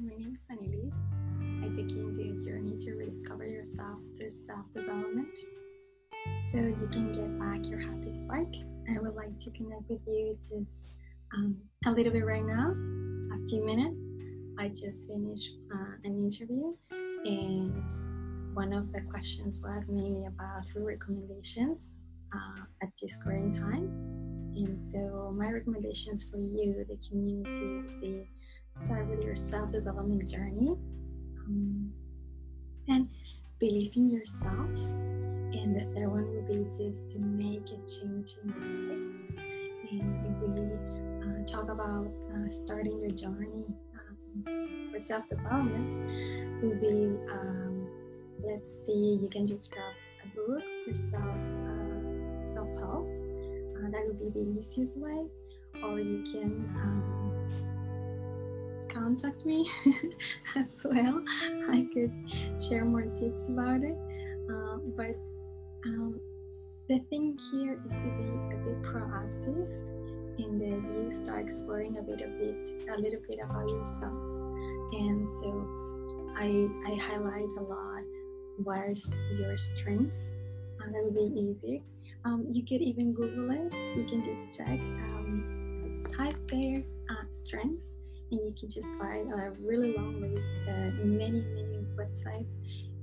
my name is Annelise. I take you into a journey to rediscover yourself through self development so you can get back your happy spark. I would like to connect with you just um, a little bit right now, a few minutes. I just finished uh, an interview, and one of the questions was mainly about three recommendations uh, at this current time. And so, my recommendations for you, the community, the start with your self development journey. Um, and believe in yourself. And the third one will be just to make a change in your life. And we uh, talk about uh, starting your journey um, for self development, will be um, let's see, you can just grab a book for self uh, self help. Uh, that would be the easiest way, or you can. Contact me as well. I could share more tips about it. Uh, but um, the thing here is to be a bit proactive and then you start exploring a bit of it, a little bit about yourself. And so I, I highlight a lot what are your strengths. And that would be easy. Um, you could even Google it. You can just check, um, just type there uh, strengths and you can just find a really long list, uh, many, many websites,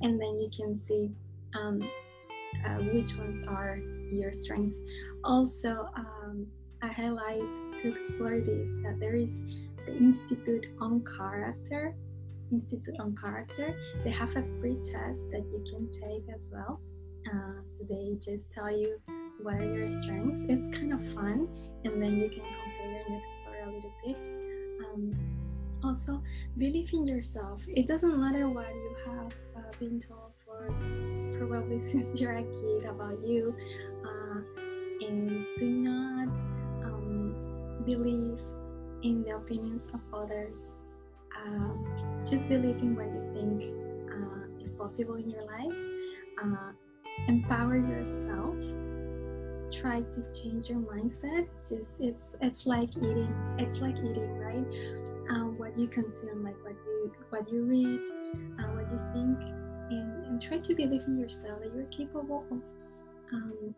and then you can see um, uh, which ones are your strengths. Also, um, I highlight to explore this that there is the Institute on Character. Institute on Character. They have a free test that you can take as well. Uh, so they just tell you what are your strengths. It's kind of fun, and then you can compare and explore a little bit um, also believe in yourself. It doesn't matter what you have uh, been told for probably since you're a kid about you uh, and do not um, believe in the opinions of others. Uh, just believe in what you think uh, is possible in your life. Uh, empower yourself try to change your mindset just it's it's like eating it's like eating right? Um, what you consume like what you what you read uh, what you think and, and try to believe in yourself that you're capable of um,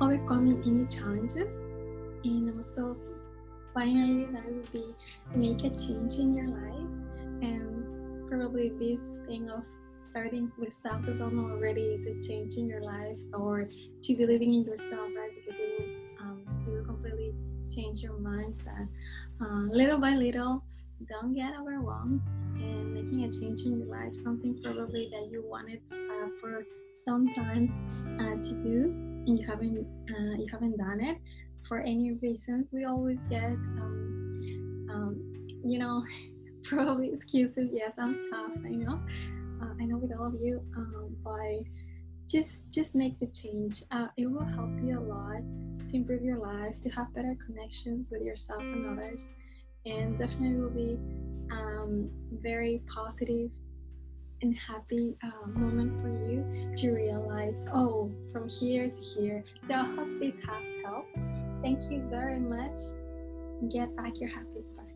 overcoming any challenges. And also finally that would be make a change in your life. And probably this thing of starting with self development already is a change in your life or to believing in yourself, right? Because you will, um, you will completely change your mindset. Uh, little by little, don't get overwhelmed and making a change in your life, something probably that you wanted uh, for some time uh, to do and you haven't uh, you haven't done it for any reasons. We always get um, um, you know probably excuses. Yes, I'm tough. I know uh, I know with all of you, um, but just just make the change. Uh, it will help you a lot to improve your lives, to have better connections with yourself and others, and definitely will be um, very positive and happy uh, moment for you to realize, oh, from here to here. So I hope this has helped. Thank you very much. Get back your happy spark.